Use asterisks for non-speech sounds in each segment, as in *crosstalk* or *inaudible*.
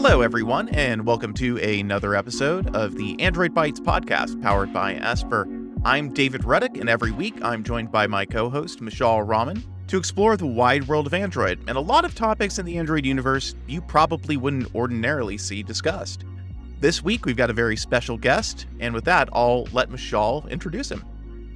Hello, everyone, and welcome to another episode of the Android Bytes podcast powered by Esper. I'm David Ruddock, and every week I'm joined by my co host, Mishaal Rahman, to explore the wide world of Android and a lot of topics in the Android universe you probably wouldn't ordinarily see discussed. This week we've got a very special guest, and with that, I'll let Mishaal introduce him.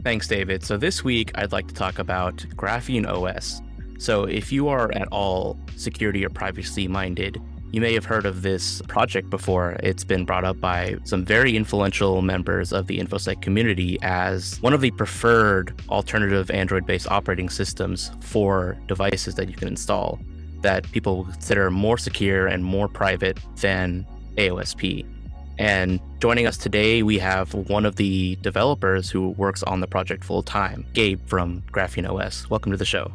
Thanks, David. So this week I'd like to talk about Graphene OS. So if you are at all security or privacy minded, you may have heard of this project before. It's been brought up by some very influential members of the InfoSec community as one of the preferred alternative Android based operating systems for devices that you can install that people consider more secure and more private than AOSP. And joining us today, we have one of the developers who works on the project full time, Gabe from Graphene OS. Welcome to the show.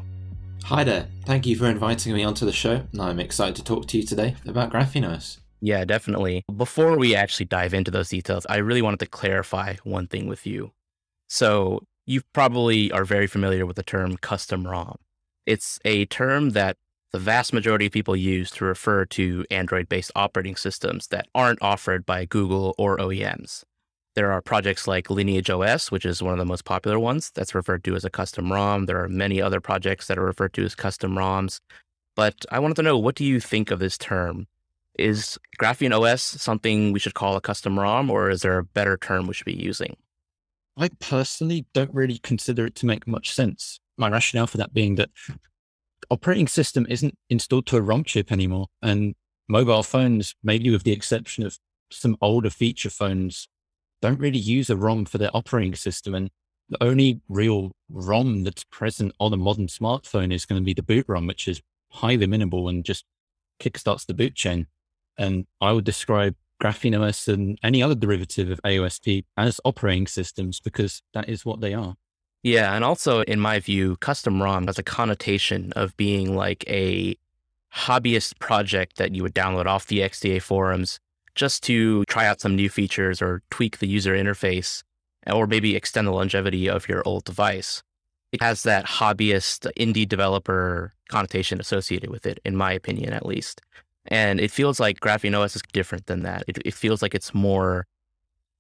Hi there. Thank you for inviting me onto the show. And I'm excited to talk to you today about Graphene OS. Yeah, definitely. Before we actually dive into those details, I really wanted to clarify one thing with you. So, you probably are very familiar with the term custom ROM. It's a term that the vast majority of people use to refer to Android based operating systems that aren't offered by Google or OEMs. There are projects like Lineage OS, which is one of the most popular ones that's referred to as a custom ROM. There are many other projects that are referred to as custom ROMs. But I wanted to know what do you think of this term? Is Graphene OS something we should call a custom ROM, or is there a better term we should be using? I personally don't really consider it to make much sense. My rationale for that being that operating system isn't installed to a ROM chip anymore. And mobile phones, maybe with the exception of some older feature phones, don't really use a ROM for their operating system. And the only real ROM that's present on a modern smartphone is going to be the boot ROM, which is highly minimal and just kickstarts the boot chain. And I would describe Graphene OS and any other derivative of AOSP as operating systems because that is what they are. Yeah. And also, in my view, custom ROM has a connotation of being like a hobbyist project that you would download off the XDA forums just to try out some new features or tweak the user interface or maybe extend the longevity of your old device. It has that hobbyist indie developer connotation associated with it, in my opinion, at least. And it feels like Graphene OS is different than that. It, it feels like it's more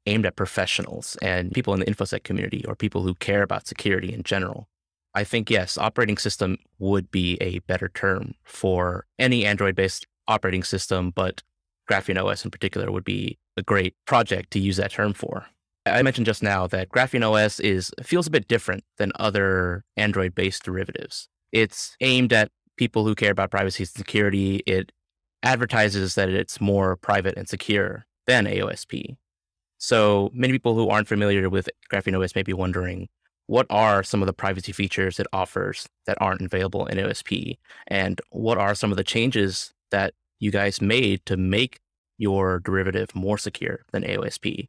aimed at professionals and people in the InfoSec community or people who care about security in general. I think, yes, operating system would be a better term for any Android based operating system, but Graphene OS in particular would be a great project to use that term for. I mentioned just now that Graphene OS is feels a bit different than other Android-based derivatives. It's aimed at people who care about privacy and security. It advertises that it's more private and secure than AOSP. So many people who aren't familiar with Graphene OS may be wondering, what are some of the privacy features it offers that aren't available in AOSP? And what are some of the changes that you guys made to make your derivative more secure than AOSP?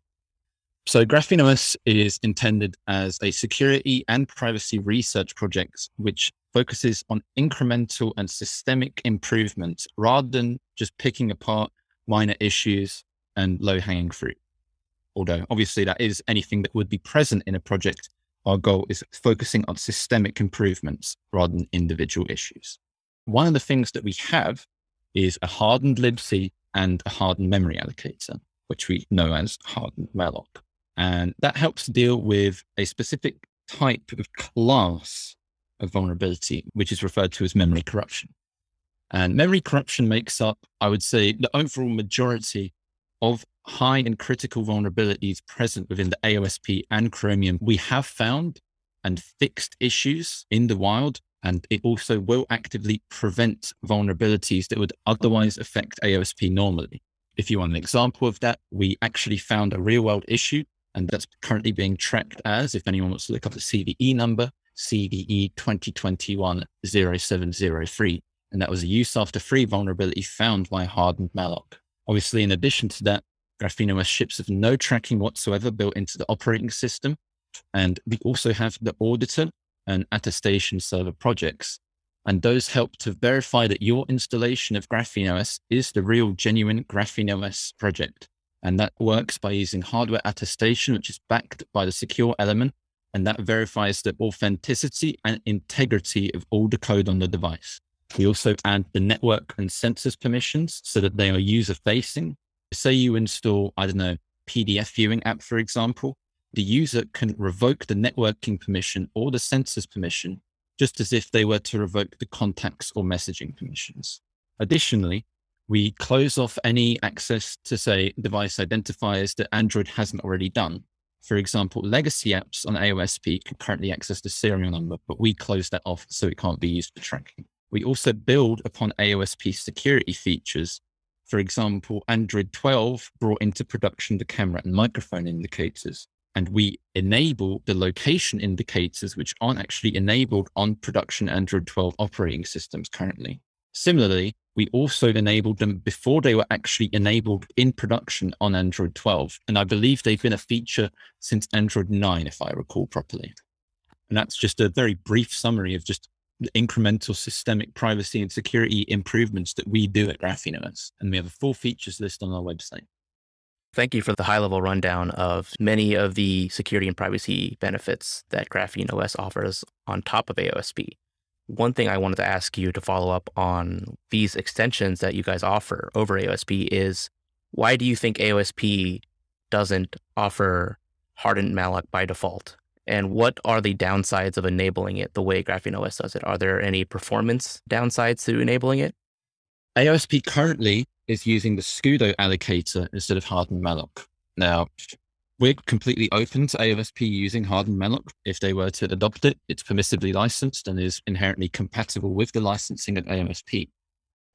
So Graphene OS is intended as a security and privacy research project, which focuses on incremental and systemic improvements rather than just picking apart minor issues and low hanging fruit. Although obviously that is anything that would be present in a project. Our goal is focusing on systemic improvements rather than individual issues. One of the things that we have is a hardened libc and a hardened memory allocator, which we know as hardened malloc. And that helps deal with a specific type of class of vulnerability, which is referred to as memory corruption. And memory corruption makes up, I would say, the overall majority of high and critical vulnerabilities present within the AOSP and Chromium. We have found and fixed issues in the wild and it also will actively prevent vulnerabilities that would otherwise affect AOSP normally. If you want an example of that, we actually found a real world issue, and that's currently being tracked as, if anyone wants to look up the CVE number, CVE 2021 0703. And that was a use after free vulnerability found by hardened malloc. Obviously, in addition to that, Graphene OS ships with no tracking whatsoever built into the operating system. And we also have the auditor and attestation server projects. And those help to verify that your installation of GrapheneOS is the real genuine GrapheneOS project. And that works by using hardware attestation, which is backed by the secure element. And that verifies the authenticity and integrity of all the code on the device. We also add the network and sensors permissions so that they are user facing. Say you install, I don't know, PDF viewing app, for example, the user can revoke the networking permission or the sensors permission, just as if they were to revoke the contacts or messaging permissions. Additionally, we close off any access to, say, device identifiers that Android hasn't already done. For example, legacy apps on AOSP can currently access the serial number, but we close that off so it can't be used for tracking. We also build upon AOSP security features. For example, Android 12 brought into production the camera and microphone indicators, and we enable the location indicators, which aren't actually enabled on production Android 12 operating systems currently. Similarly, we also enabled them before they were actually enabled in production on Android 12. And I believe they've been a feature since Android 9, if I recall properly. And that's just a very brief summary of just the incremental systemic privacy and security improvements that we do at GrapheneOS. And we have a full features list on our website. Thank you for the high level rundown of many of the security and privacy benefits that Graphene OS offers on top of AOSP. One thing I wanted to ask you to follow up on these extensions that you guys offer over AOSP is why do you think AOSP doesn't offer hardened malloc by default? And what are the downsides of enabling it the way Graphene OS does it? Are there any performance downsides to enabling it? AOSP currently is using the Scudo allocator instead of hardened malloc. Now, we're completely open to AOSP using hardened malloc if they were to adopt it. It's permissibly licensed and is inherently compatible with the licensing at AOSP.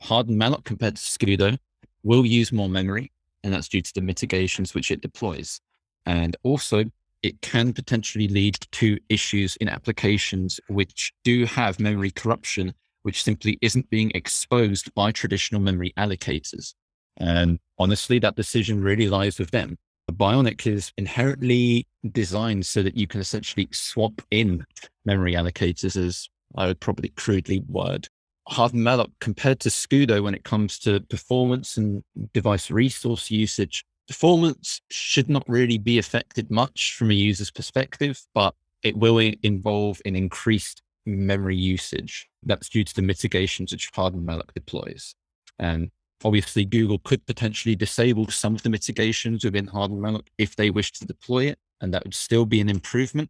Hardened malloc compared to Scudo will use more memory, and that's due to the mitigations which it deploys. And also, it can potentially lead to issues in applications which do have memory corruption, which simply isn't being exposed by traditional memory allocators. And honestly, that decision really lies with them. Bionic is inherently designed so that you can essentially swap in memory allocators, as I would probably crudely word. Hardened malloc compared to Scudo when it comes to performance and device resource usage Performance should not really be affected much from a user's perspective, but it will involve an increased memory usage. That's due to the mitigations which Hardened malloc deploys. And obviously, Google could potentially disable some of the mitigations within Hardened malloc if they wish to deploy it, and that would still be an improvement.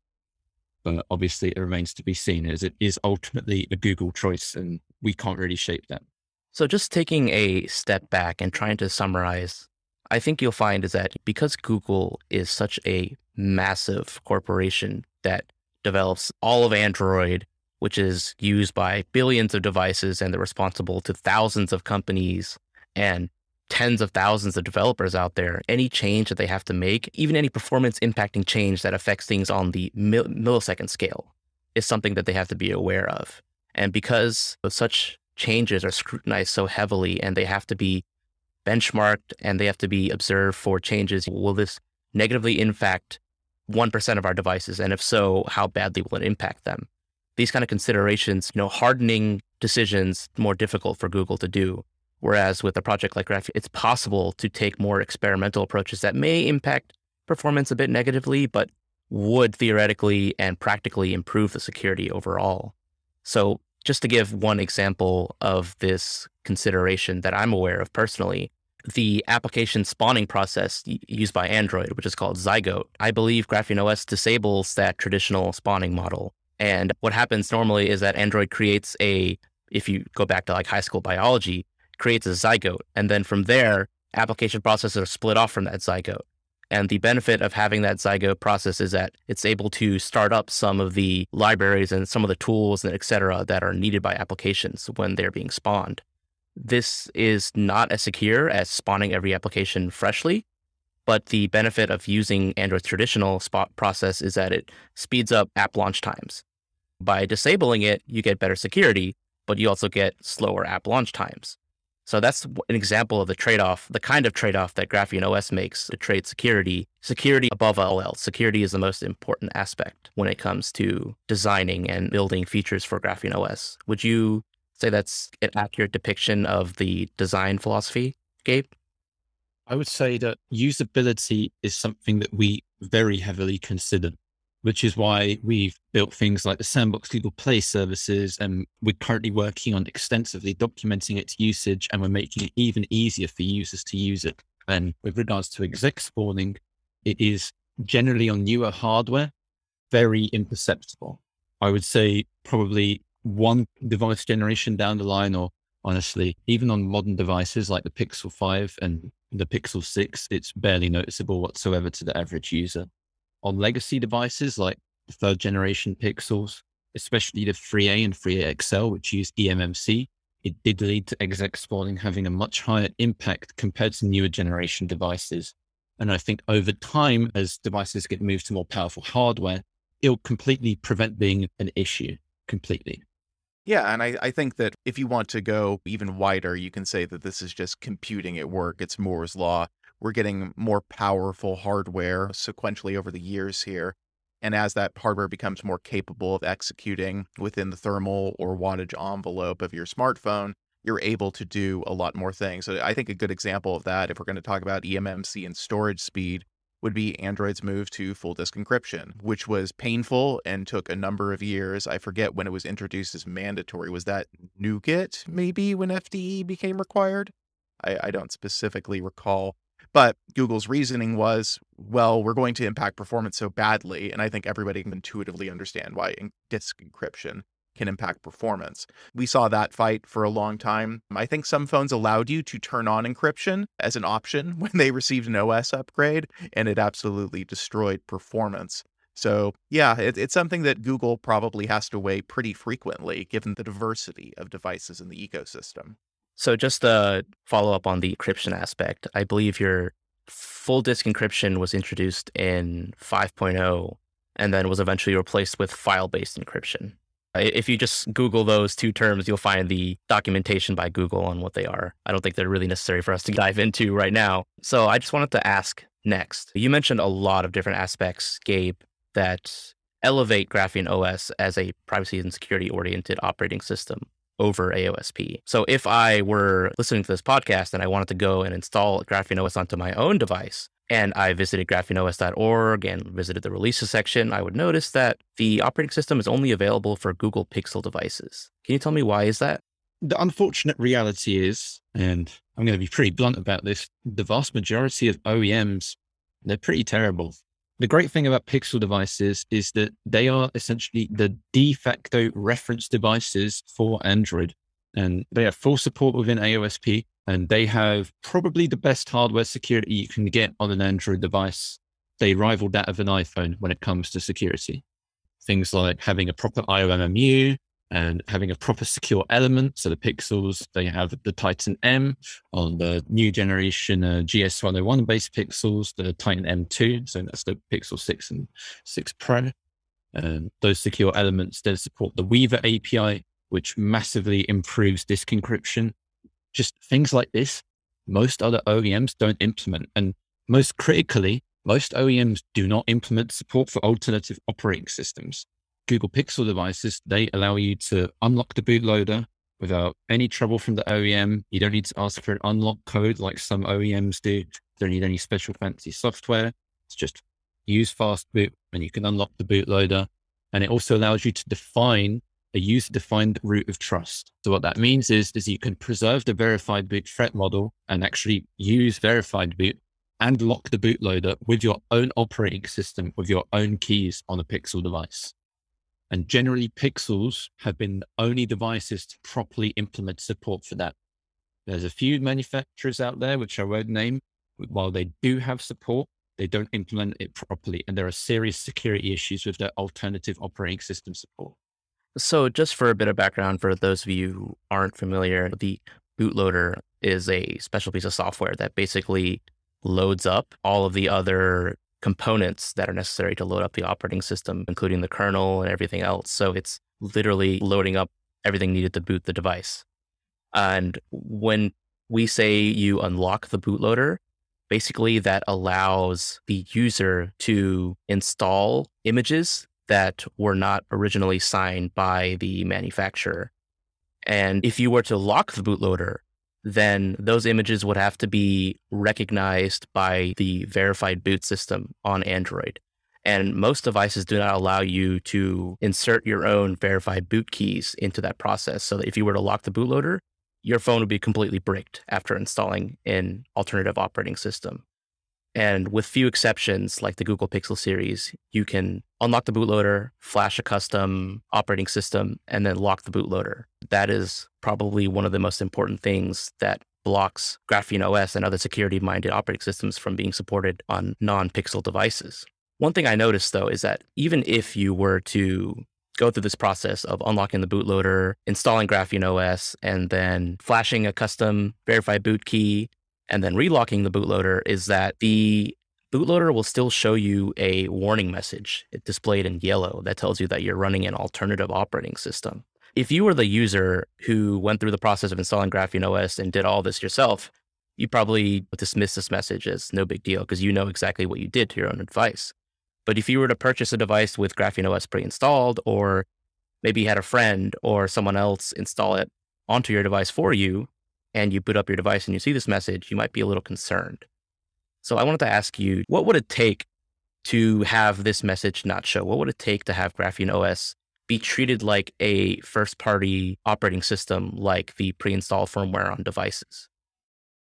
But obviously, it remains to be seen as it is ultimately a Google choice, and we can't really shape that. So, just taking a step back and trying to summarize I think you'll find is that because Google is such a massive corporation that develops all of Android, which is used by billions of devices and they're responsible to thousands of companies and tens of thousands of developers out there, any change that they have to make, even any performance impacting change that affects things on the millisecond scale, is something that they have to be aware of. And because such changes are scrutinized so heavily and they have to be benchmarked and they have to be observed for changes. Will this negatively impact 1% of our devices? And if so, how badly will it impact them? These kind of considerations, you know, hardening decisions more difficult for Google to do. Whereas with a project like Graph, it's possible to take more experimental approaches that may impact performance a bit negatively, but would theoretically and practically improve the security overall. So just to give one example of this consideration that I'm aware of personally, the application spawning process used by Android, which is called Zygote, I believe Graphene OS disables that traditional spawning model. And what happens normally is that Android creates a, if you go back to like high school biology, creates a zygote. And then from there, application processes are split off from that zygote. And the benefit of having that Zygote process is that it's able to start up some of the libraries and some of the tools and et cetera that are needed by applications when they're being spawned. This is not as secure as spawning every application freshly, but the benefit of using Android's traditional spot process is that it speeds up app launch times. By disabling it, you get better security, but you also get slower app launch times. So that's an example of the trade off, the kind of trade off that Graphene OS makes to trade security. Security above all else. Security is the most important aspect when it comes to designing and building features for Graphene OS. Would you say that's an accurate depiction of the design philosophy, Gabe? I would say that usability is something that we very heavily consider. which is why we've built things like the Sandbox Google Play services. And we're currently working on extensively documenting its usage and we're making it even easier for users to use it. And with regards to exec spawning, it is generally on newer hardware, very imperceptible. I would say probably one device generation down the line, or honestly, even on modern devices like the Pixel 5 and the Pixel 6, it's barely noticeable whatsoever to the average user. On legacy devices like the third generation Pixels, especially the 3A and 3A XL, which use eMMC, it did lead to exec spawning having a much higher impact compared to newer generation devices. And I think over time, as devices get moved to more powerful hardware, it'll completely prevent being an issue completely. Yeah, and I, I think that if you want to go even wider, you can say that this is just computing at work. It's Moore's Law. We're getting more powerful hardware sequentially over the years here. And as that hardware becomes more capable of executing within the thermal or wattage envelope of your smartphone, you're able to do a lot more things. So I think a good example of that, if we're going to talk about eMMC and storage speed, would be Android's move to full disk encryption, which was painful and took a number of years. I forget when it was introduced as mandatory. Was that Nougat maybe when FDE became required? I, I don't specifically recall. But Google's reasoning was, well, we're going to impact performance so badly. And I think everybody can intuitively understand why disk encryption can impact performance. We saw that fight for a long time. I think some phones allowed you to turn on encryption as an option *laughs* when they received an OS upgrade, and it absolutely destroyed performance. So, yeah, it, it's something that Google probably has to weigh pretty frequently given the diversity of devices in the ecosystem. So, just to follow up on the encryption aspect, I believe your full disk encryption was introduced in 5.0 and then was eventually replaced with file based encryption. If you just Google those two terms, you'll find the documentation by Google on what they are. I don't think they're really necessary for us to dive into right now. So I just wanted to ask next. You mentioned a lot of different aspects, Gabe, that elevate Graphene OS as a privacy and security oriented operating system over AOSP. So if I were listening to this podcast and I wanted to go and install Graphene OS onto my own device, and I visited grapheneos.org and visited the releases section, I would notice that the operating system is only available for Google Pixel devices. Can you tell me why is that? The unfortunate reality is, and I'm going to be pretty blunt about this, the vast majority of OEMs, they're pretty terrible. The great thing about Pixel devices is that they are essentially the de facto reference devices for Android. And they have full support within AOSP and they have probably the best hardware security you can get on an Android device. They rival that of an iPhone when it comes to security. Things like having a proper IOMMU and having a proper secure element. So the pixels, they have the Titan M on the new generation uh, GS101 based pixels, the Titan M2. So that's the Pixel 6 and 6 Pro. And those secure elements then support the Weaver API, which massively improves disk encryption just things like this, most other OEMs don't implement. And most critically, most OEMs do not implement support for alternative operating systems. Google Pixel devices, they allow you to unlock the bootloader without any trouble from the OEM. You don't need to ask for an unlock code like some OEMs do. Don't need any special fancy software. It's just use fastboot and you can unlock the bootloader. And it also allows you to define a user defined root of trust. So what that means is, is you can preserve the verified boot threat model and actually use verified boot and lock the bootloader with your own operating system with your own keys on a Pixel device. And generally Pixels have been the only devices to properly implement support for that. There's a few manufacturers out there, which I won't name, while they do have support, they don't implement it properly. And there are serious security issues with their alternative operating system support. So, just for a bit of background for those of you who aren't familiar, the bootloader is a special piece of software that basically loads up all of the other components that are necessary to load up the operating system, including the kernel and everything else. So, it's literally loading up everything needed to boot the device. And when we say you unlock the bootloader, basically that allows the user to install images that were not originally signed by the manufacturer. And if you were to lock the bootloader, then those images would have to be recognized by the verified boot system on Android. And most devices do not allow you to insert your own verified boot keys into that process. So that if you were to lock the bootloader, your phone would be completely bricked after installing an alternative operating system. And with few exceptions, like the Google Pixel series, you can unlock the bootloader, flash a custom operating system, and then lock the bootloader. That is probably one of the most important things that blocks Graphene OS and other security minded operating systems from being supported on non Pixel devices. One thing I noticed though is that even if you were to go through this process of unlocking the bootloader, installing Graphene OS, and then flashing a custom verified boot key, and then relocking the bootloader, is that the bootloader will still show you a warning message it displayed in yellow that tells you that you're running an alternative operating system. If you were the user who went through the process of installing Graphene OS and did all this yourself, you probably dismiss this message as no big deal because you know exactly what you did to your own device. But if you were to purchase a device with Graphene OS pre-installed, or maybe you had a friend or someone else install it onto your device for you, and you boot up your device and you see this message, you might be a little concerned. So I wanted to ask you, what would it take to have this message not show? What would it take to have Graphene OS be treated like a first party operating system like the pre installed firmware on devices?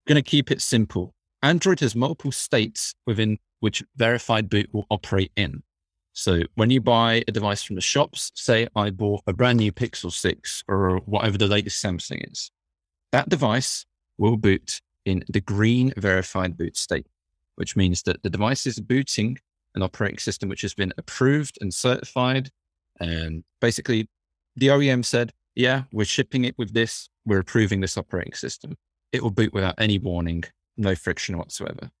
Going to keep it simple. Android has multiple states within which verified boot will operate in. So when you buy a device from the shops, say I bought a brand new Pixel 6 or whatever the latest Samsung is, that device will boot in the green verified boot state, which means that the device is booting an operating system which has been approved and certified. And basically, the OEM said, yeah, we're shipping it with this, we're approving this operating system. It will boot without any warning, no friction whatsoever.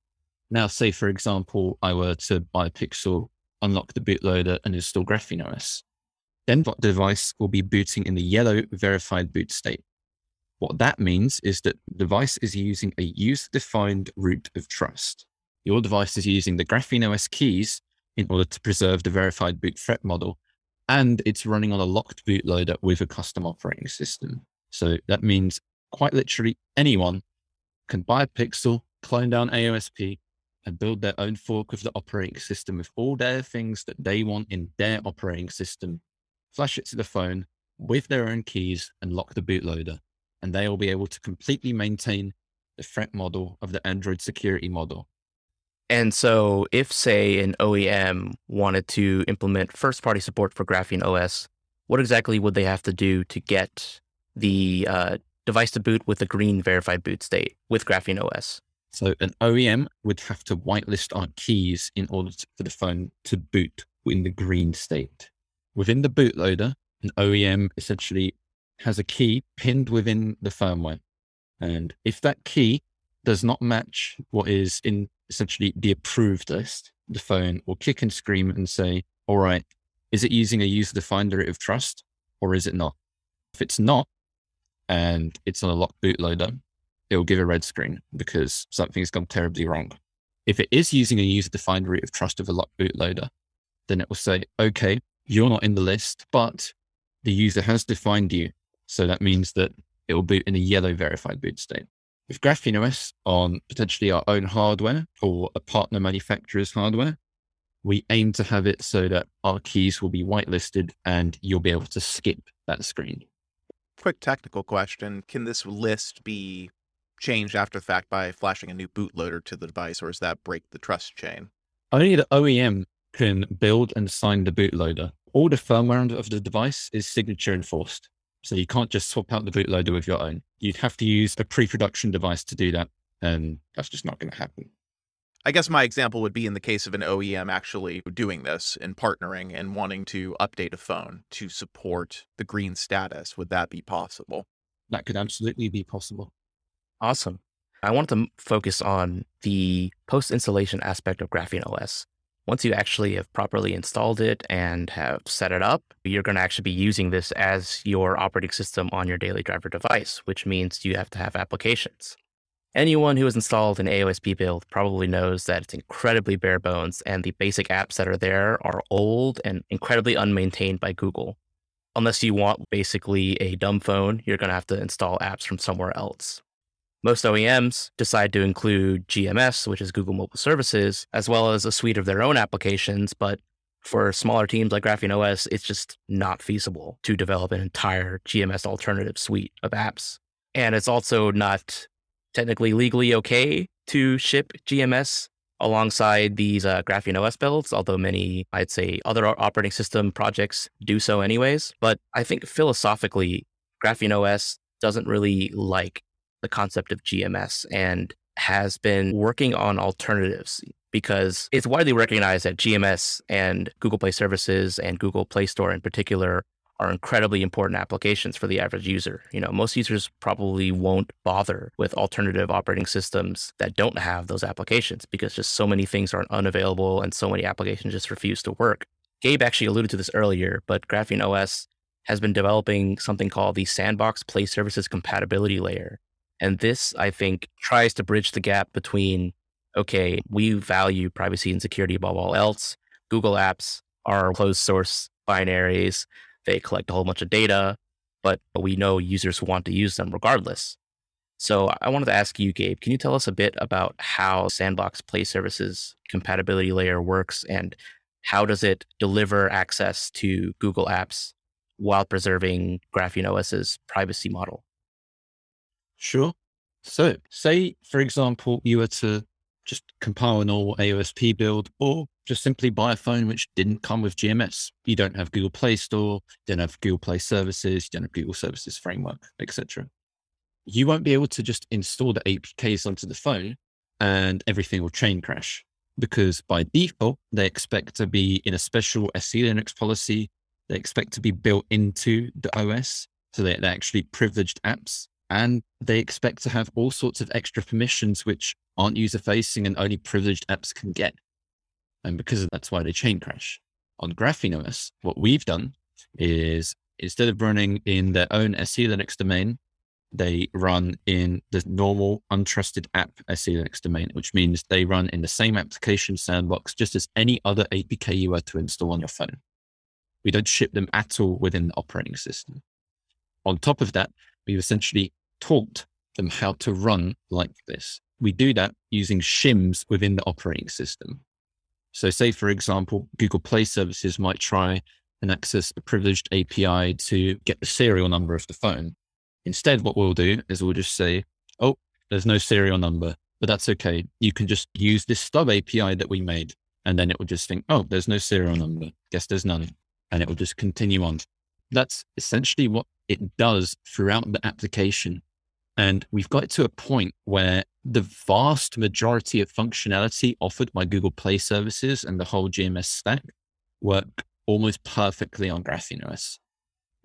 Now, say, for example, I were to buy a Pixel, unlock the bootloader, and install Graphene OS. Then the device will be booting in the yellow verified boot state. What that means is that device is using a user-defined root of trust. Your device is using the Graphene OS keys in order to preserve the verified boot threat model, and it's running on a locked bootloader with a custom operating system. So that means quite literally anyone can buy a Pixel, clone down AOSP, and build their own fork of the operating system with all their things that they want in their operating system, flash it to the phone with their own keys and lock the bootloader. And they will be able to completely maintain the threat model of the Android security model. And so, if, say, an OEM wanted to implement first party support for Graphene OS, what exactly would they have to do to get the uh, device to boot with a green verified boot state with Graphene OS? So an OEM would have to whitelist our keys in order to, for the phone to boot in the green state. Within the bootloader, an OEM essentially has a key pinned within the firmware. And if that key does not match what is in essentially the approved list, the phone will kick and scream and say, all right, is it using a user defined of trust or is it not? If it's not, and it's on a locked bootloader, it will give a red screen because something's gone terribly wrong. If it is using a user defined of trust of a lock bootloader, then it will say, okay, you're not in the list, but the user has defined you. So that means that it will boot in a yellow verified boot state. With Graphene OS on potentially our own hardware or a partner manufacturer's hardware, we aim to have it so that our keys will be whitelisted and you'll be able to skip that screen. Quick technical question Can this list be changed after the fact by flashing a new bootloader to the device, or does that break the trust chain? Only the OEM can build and sign the bootloader. All the firmware of the device is signature enforced. So you can't just swap out the bootloader with your own. You'd have to use a pre production device to do that. And that's just not going to happen. I guess my example would be in the case of an OEM actually doing this and partnering and wanting to update a phone to support the green status. Would that be possible? That could absolutely be possible. Awesome. I wanted to focus on the post installation aspect of Graphene OS. Once you actually have properly installed it and have set it up, you're going to actually be using this as your operating system on your daily driver device, which means you have to have applications. Anyone who has installed an AOSP build probably knows that it's incredibly bare bones, and the basic apps that are there are old and incredibly unmaintained by Google. Unless you want basically a dumb phone, you're going to have to install apps from somewhere else. Most OEMs decide to include GMS, which is Google Mobile Services, as well as a suite of their own applications, but for smaller teams like Graphene OS, it's just not feasible to develop an entire GMS alternative suite of apps. And it's also not technically legally okay to ship GMS alongside these uh, Graphene OS builds, although many, I'd say, other operating system projects do so anyways. But I think philosophically, Graphene OS doesn't really like the concept of GMS and has been working on alternatives because it's widely recognized that GMS and Google Play Services and Google Play Store in particular are incredibly important applications for the average user. You know, most users probably won't bother with alternative operating systems that don't have those applications because just so many things are unavailable and so many applications just refuse to work. Gabe actually alluded to this earlier, but Graphene OS has been developing something called the Sandbox Play Services Compatibility Layer. And this, I think, tries to bridge the gap between, okay, we value privacy and security above all else. Google Apps are closed source binaries they collect a whole bunch of data, but, we know users want to use them regardless. So I wanted to ask you, Gabe, can you tell us a bit about how Sandbox Play Services compatibility layer works and how does it deliver access to Google Apps while preserving Graphene OS's privacy model? Sure. So, say, for example, you were to just compile an all AOSP build or just simply buy a phone which didn't come with GMS. You don't have Google Play Store, you don't have Google Play Services, you don't have Google Services Framework, etc. You won't be able to just install the APKs onto the phone and everything will chain crash because by default, they expect to be in a special SE Linux policy. They expect to be built into the OS. So they're actually privileged apps and they expect to have all sorts of extra permissions which aren't user facing and only privileged apps can get. And because of that's why they chain crash. On Graphene OS, what we've done is instead of running in their own SE Linux domain, they run in the normal untrusted app SE Linux domain, which means they run in the same application sandbox just as any other APK you were to install on your phone. We don't ship them at all within the operating system. On top of that, we've essentially taught them how to run like this we do that using shims within the operating system. So, say, for example, Google Play services might try and access a privileged API to get the serial number of the phone. Instead, what we'll do is we'll just say, oh, there's no serial number, but that's okay. You can just use this stub API that we made. And then it will just think, oh, there's no serial number. Guess there's none. And it will just continue on. That's essentially what it does throughout the application. And we've got to a point where the vast majority of functionality offered by Google Play services and the whole GMS stack work almost perfectly on Graphene.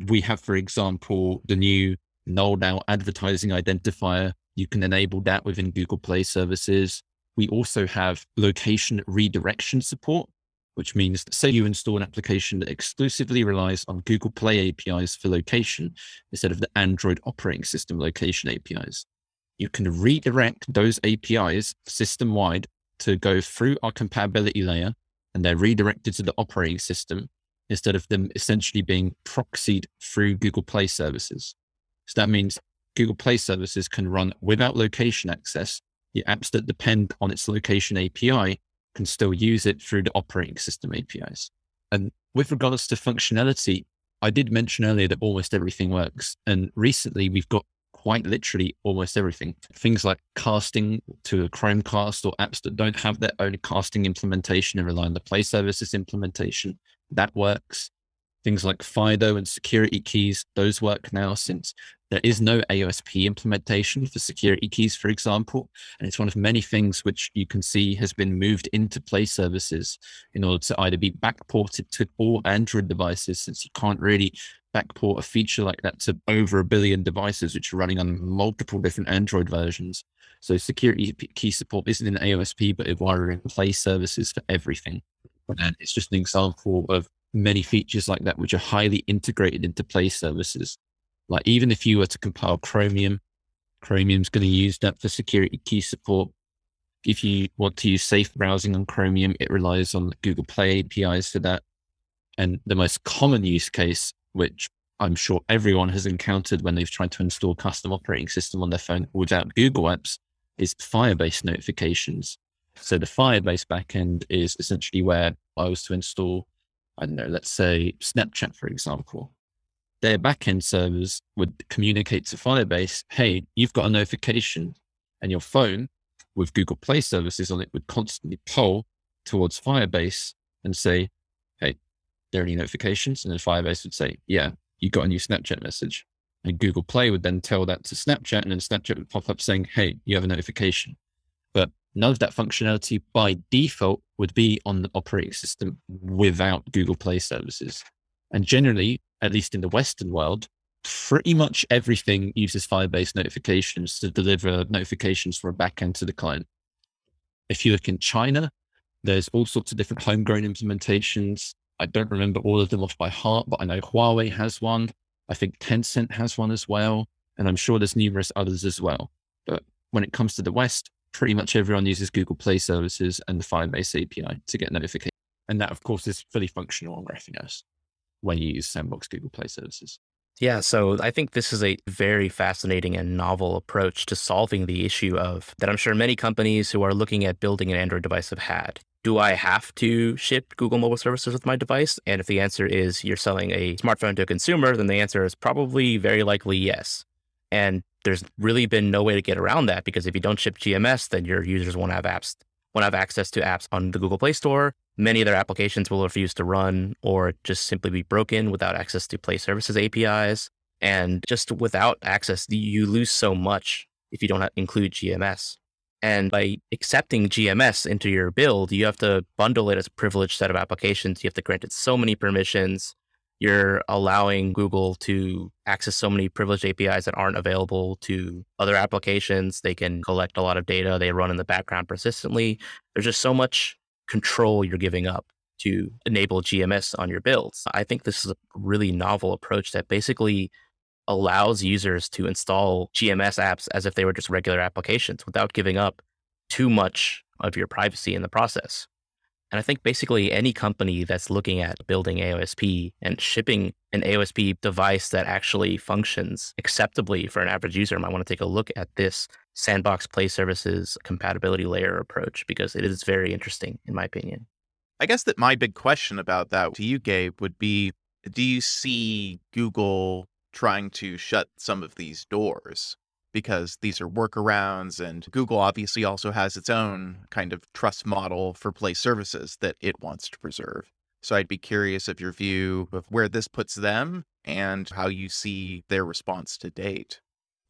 We have, for example, the new null out advertising identifier. You can enable that within Google Play services. We also have location redirection support, which means say you install an application that exclusively relies on Google Play APIs for location instead of the Android operating system location APIs you can redirect those APIs system wide to go through our compatibility layer and they're redirected to the operating system instead of them essentially being proxied through Google Play services. So that means Google Play services can run without location access. The apps that depend on its location API can still use it through the operating system APIs. And with regards to functionality, I did mention earlier that almost everything works. And recently we've got quite literally almost everything. Things like casting to a Chromecast or apps that don't have their own casting implementation and rely on the Play Services implementation. That works. Things like FIDO and security keys, those work now since there is no AOSP implementation for security keys, for example. And it's one of many things which you can see has been moved into Play Services in order to either be backported to all Android devices, since you can't really backport a feature like that to over a billion devices, which are running on multiple different Android versions. So security key support isn't in AOSP, but requiring play services for everything. And it's just an example of many features like that, which are highly integrated into play services. Like even if you were to compile Chromium, Chromium's going to use that for security key support. If you want to use safe browsing on Chromium, it relies on Google Play APIs for that. And the most common use case which I'm sure everyone has encountered when they've tried to install custom operating system on their phone without Google Apps, is Firebase notifications. So the Firebase backend is essentially where I was to install I don't know, let's say Snapchat, for example, their backend servers would communicate to Firebase, hey, you've got a notification, and your phone with Google Play services on it would constantly pull towards Firebase and say, hey, there are any notifications? And then Firebase would say, yeah, you got a new Snapchat message. And Google Play would then tell that to Snapchat, and then Snapchat would pop up saying, hey, you have a notification. But none of that functionality by default would be on the operating system without Google Play services. And generally, at least in the Western world, pretty much everything uses Firebase notifications to deliver notifications from a backend to the client. If you look in China, there's all sorts of different homegrown implementations. I don't remember all of them off by heart, but I know Huawei has one. I think Tencent has one as well. And I'm sure there's numerous others as well. But when it comes to the West, pretty much everyone uses Google Play services and the Firebase API to get notifications. And that, of course, is fully functional on GrapheneOS when you use Sandbox Google Play services. Yeah, so I think this is a very fascinating and novel approach to solving the issue of that I'm sure many companies who are looking at building an Android device have had. Do I have to ship Google mobile services with my device? And if the answer is you're selling a smartphone to a consumer, then the answer is probably very likely yes. And there's really been no way to get around that because if you don't ship GMS, then your users won't have apps, won't have access to apps on the Google Play Store. Many of their applications will refuse to run or just simply be broken without access to Play Services APIs. And just without access, you lose so much if you don't include GMS. And by accepting GMS into your build, you have to bundle it as a privileged set of applications. You have to grant it so many permissions. You're allowing Google to access so many privileged APIs that aren't available to other applications. They can collect a lot of data. They run in the background persistently. There's just so much control you're giving up to enable GMS on your builds. I think this is a really novel approach that basically allows users to install GMS apps as if they were just regular applications without giving up too much of your privacy in the process. And I think basically any company that's looking at building AOSP and shipping an AOSP device that actually functions acceptably for an average user might want to take a look at this sandbox play services compatibility layer approach because it is very interesting, in my opinion. I guess that my big question about that to you, Gabe, would be do you see Google trying to shut some of these doors because these are workarounds and Google obviously also has its own kind of trust model for play services that it wants to preserve. So I'd be curious of your view of where this puts them and how you see their response to date.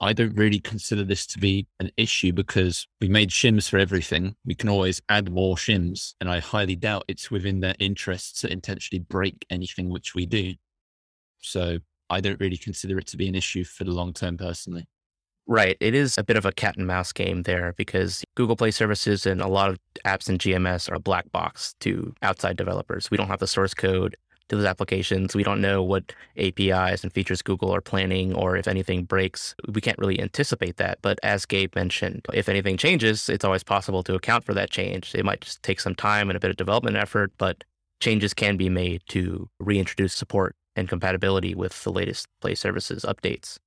I don't really consider this to be an issue because we made shims for everything. We can always add more shims, and I highly doubt it's within their interests to intentionally break anything which we do. So I don't really consider it to be an issue for the long term personally. Right. It is a bit of a cat and mouse game there because Google Play services and a lot of apps in GMS are black box to outside developers. We don't have the source code to those applications. We don't know what APIs and features Google are planning or if anything breaks. We can't really anticipate that. But as Gabe mentioned, if anything changes, it's always possible to account for that change. It might just take some time and a bit of development effort, but changes can be made to reintroduce support and compatibility with the latest Play services updates.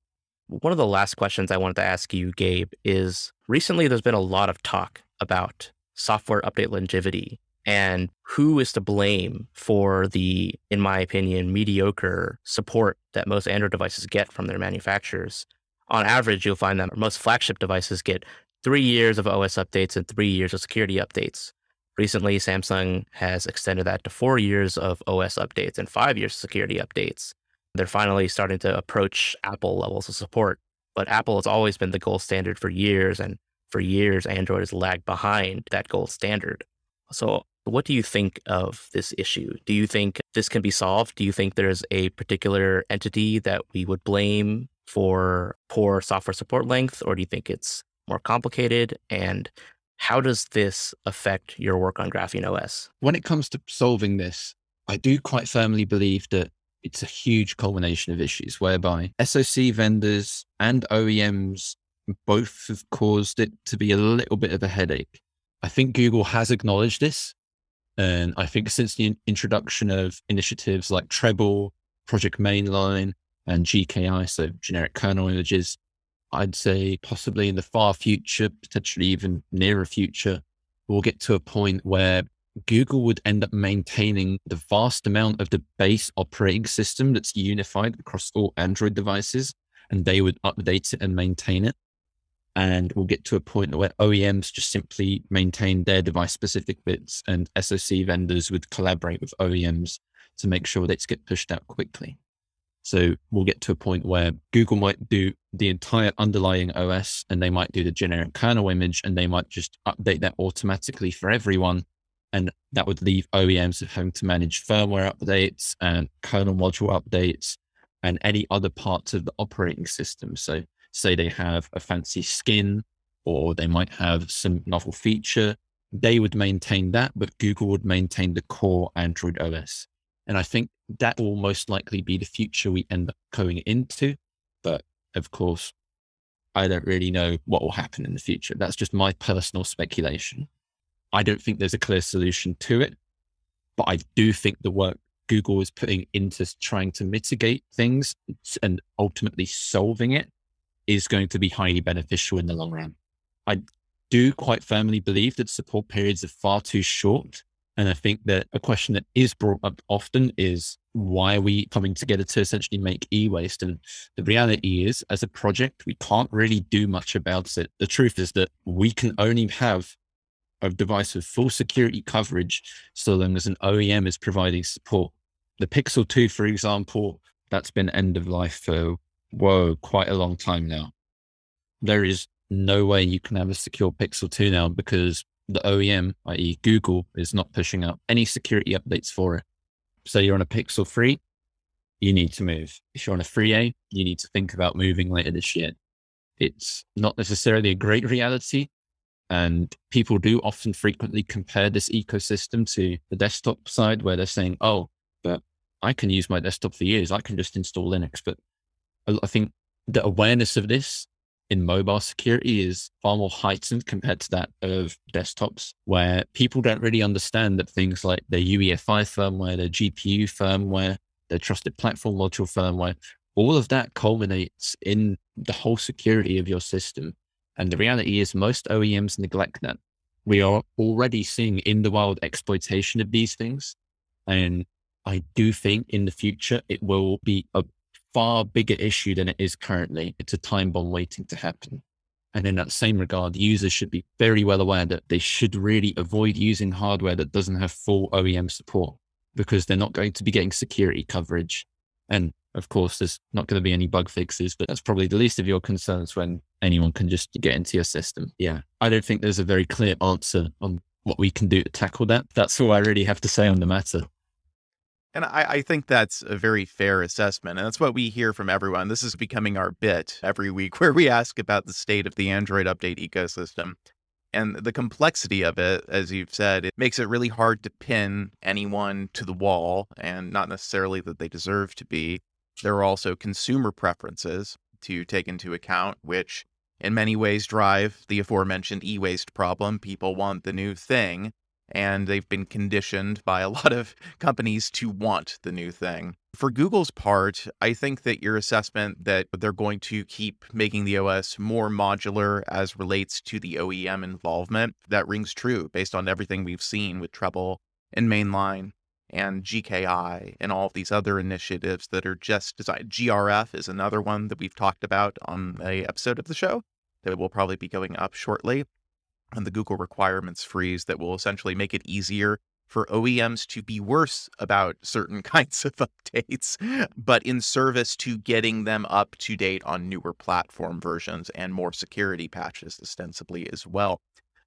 One of the last questions I wanted to ask you, Gabe, is recently there's been a lot of talk about software update longevity and who is to blame for the, in my opinion, mediocre support that most Android devices get from their manufacturers. On average, you'll find that most flagship devices get three years of OS updates and three years of security updates. Recently, Samsung has extended that to four years of OS updates and five years of security updates. They're finally starting to approach Apple levels of support. But Apple has always been the gold standard for years, and for years, Android has lagged behind that gold standard. So, what do you think of this issue? Do you think this can be solved? Do you think there's a particular entity that we would blame for poor software support length, or do you think it's more complicated? And how does this affect your work on Graphene OS? When it comes to solving this, I do quite firmly believe that it's a huge culmination of issues whereby SoC vendors and OEMs both have caused it to be a little bit of a headache. I think Google has acknowledged this. And I think since the introduction of initiatives like Treble, Project Mainline, and GKI, so generic kernel images, I'd say possibly in the far future, potentially even nearer future, we'll get to a point where Google would end up maintaining the vast amount of the base operating system that's unified across all Android devices, and they would update it and maintain it. And we'll get to a point where OEMs just simply maintain their device specific bits, and SoC vendors would collaborate with OEMs to make sure that get pushed out quickly. So we'll get to a point where Google might do the entire underlying OS and they might do the generic kernel image and they might just update that automatically for everyone. And that would leave OEMs having to manage firmware updates and kernel module updates and any other parts of the operating system. So, say they have a fancy skin or they might have some novel feature, they would maintain that, but Google would maintain the core Android OS. And I think that will most likely be the future we end up going into. But of course, I don't really know what will happen in the future. That's just my personal speculation. I don't think there's a clear solution to it, but I do think the work Google is putting into trying to mitigate things and ultimately solving it is going to be highly beneficial in the long run. I do quite firmly believe that support periods are far too short and I think that a question that is brought up often is why are we coming together to essentially make e-waste? And the reality is, as a project, we can't really do much about it. The truth is that we can only have a device with full security coverage so long as an OEM is providing support. The Pixel 2, for example, that's been end of life for, whoa, quite a long time now. There is no way you can have a secure Pixel 2 now because the OEM, i.e., Google, is not pushing out any security updates for it. So you're on a Pixel 3, you need to move. If you're on a 3A, you need to think about moving later this year. It's not necessarily a great reality. And people do often frequently compare this ecosystem to the desktop side where they're saying, oh, but I can use my desktop for years. I can just install Linux. But I think the awareness of this in mobile security is far more heightened compared to that of desktops, where people don't really understand that things like their UEFI firmware, their GPU firmware, their trusted platform module firmware, all of that culminates in the whole security of your system. And the reality is, most OEMs neglect that. We are already seeing in the wild exploitation of these things. And I do think in the future it will be a far bigger issue than it is currently. It's a time bomb waiting to happen. And in that same regard, users should be very well aware that they should really avoid using hardware that doesn't have full OEM support because they're not going to be getting security coverage. And of course, there's not going to be any bug fixes, but that's probably the least of your concerns when anyone can just get into your system. Yeah. I don't think there's a very clear answer on what we can do to tackle that. That's all I really have to say on the matter. And I, I, think that's a very fair assessment. And that's what we hear from everyone. This is becoming our bit every week *laughs* where we ask about the state of the Android update ecosystem. And the complexity of it, as you've said, it makes it really hard to pin anyone to the wall and not necessarily that they deserve to be. There are also consumer preferences to take into account, which in many ways drive the aforementioned e waste problem. People want the new thing and they've been conditioned by a *laughs* lot of companies to want the new thing. For Google's part, I think that your assessment that they're going to keep making the OS more modular as relates to the OEM involvement, that rings true based on everything we've seen with Treble and Mainline and GKI and all of these other initiatives that are just designed. GRF is another one that we've talked about on a episode of the show that will probably be going up shortly and the Google requirements freeze that will essentially make it easier for OEMs to be worse about certain *laughs* kinds of updates, but in service to getting them up to date on newer platform versions and more security patches, ostensibly as well.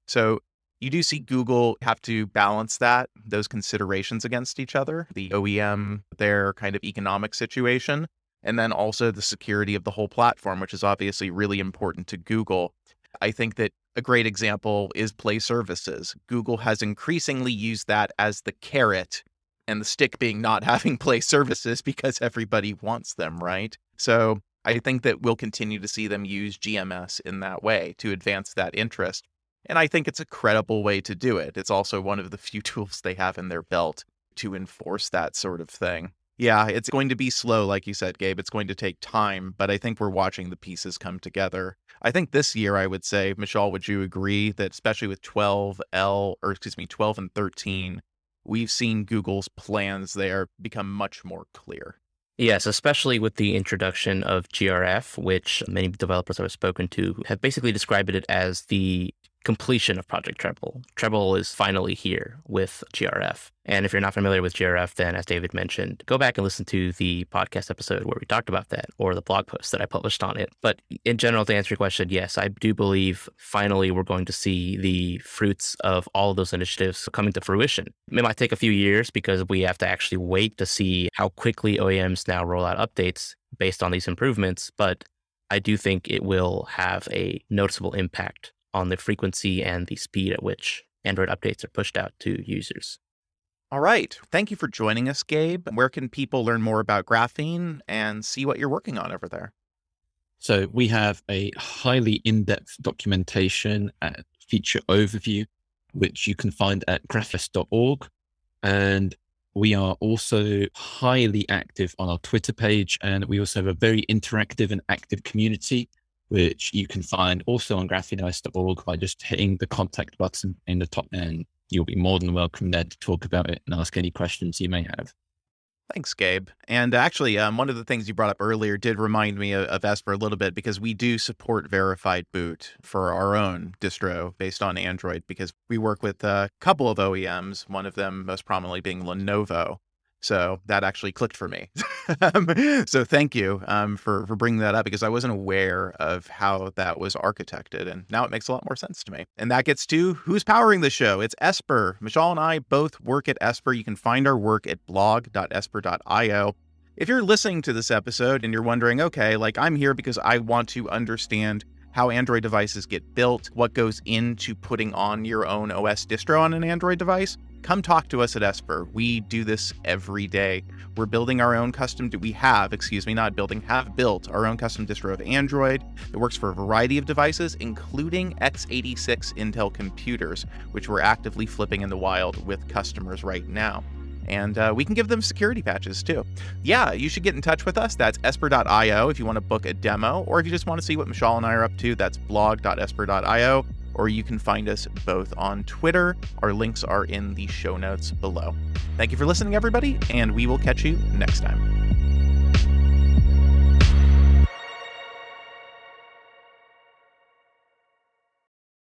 So you do see Google have to balance that, those considerations against each other the OEM, their kind of economic situation, and then also the security of the whole platform, which is obviously really important to Google. I think that a great example is Play Services. Google has increasingly used that as the carrot and the stick being not *laughs* having Play Services because everybody wants them, right? So I think that we'll continue to see them use GMS in that way to advance that interest. And I think it's a credible way to do it. It's also one of the few *laughs* tools they have in their belt to enforce that sort of thing. Yeah, it's going to be slow, like you said, Gabe. It's going to take time, but I think we're watching the pieces come together. I think this year, I would say, Mishaal, would you agree that especially with 12L, or excuse me, 12 and 13, we've seen Google's plans there become much more clear? Yes, especially with the introduction of GRF, which many developers I've spoken to have basically described it as the completion of Project Treble. Treble is finally here with GRF. And if you're not familiar with GRF, then as David mentioned, go back and listen to the podcast episode where we talked about that or the blog post that I published on it. But in general, to answer your question, yes, I do believe finally we're going to see the fruits of all of those initiatives coming to fruition. It might take a few years because we have to actually wait to see how quickly OEMs now roll out updates based on these improvements. But I do think it will have a noticeable impact on the frequency and the speed at which Android updates are pushed out to users. All right. Thank you for joining us, Gabe. Where can people learn more about graphene and see what you're working on over there? So, we have a highly in depth documentation and feature overview, which you can find at grapheneos.org. And we are also highly active on our Twitter page. And we also have a very interactive and active community which you can find also on grapheneos.org by just hitting the contact button in the top end. You'll be more than welcome there to talk about it and ask any questions you may have. Thanks, Gabe. And actually, um, one of the things you brought up earlier did remind me of, of Esper a little bit because we do support verified boot for our own distro based on Android because we work with a couple of OEMs, one of them most prominently being Lenovo. So that actually clicked for me. *laughs* So thank you um, for for bringing that up because I wasn't aware of how that was architected, and now it makes a lot more sense to me. And that gets to who's powering the show. It's Esper. Mishaal and I both work at Esper. You can find our work at blog.esper.io. If you're listening to this episode and you're wondering, okay, like I'm here because I want to understand how Android devices get built, what goes into putting on your own OS distro on an Android device, come talk to us at Esper. We do this every day. We're building our own custom, we have, excuse me, not building, have built our own custom distro of Android that works for a variety of devices, including x86 Intel computers, which we're actively flipping in the wild with customers right now and uh, we can give them security patches too. Yeah, you should get in touch with us. That's esper.io if you want to book a demo, or if you just want to see what Mishaal and I are up to, that's blog.esper.io, or you can find us both on Twitter. Our links are in the show notes below. Thank you for listening, everybody, and we will catch you next time.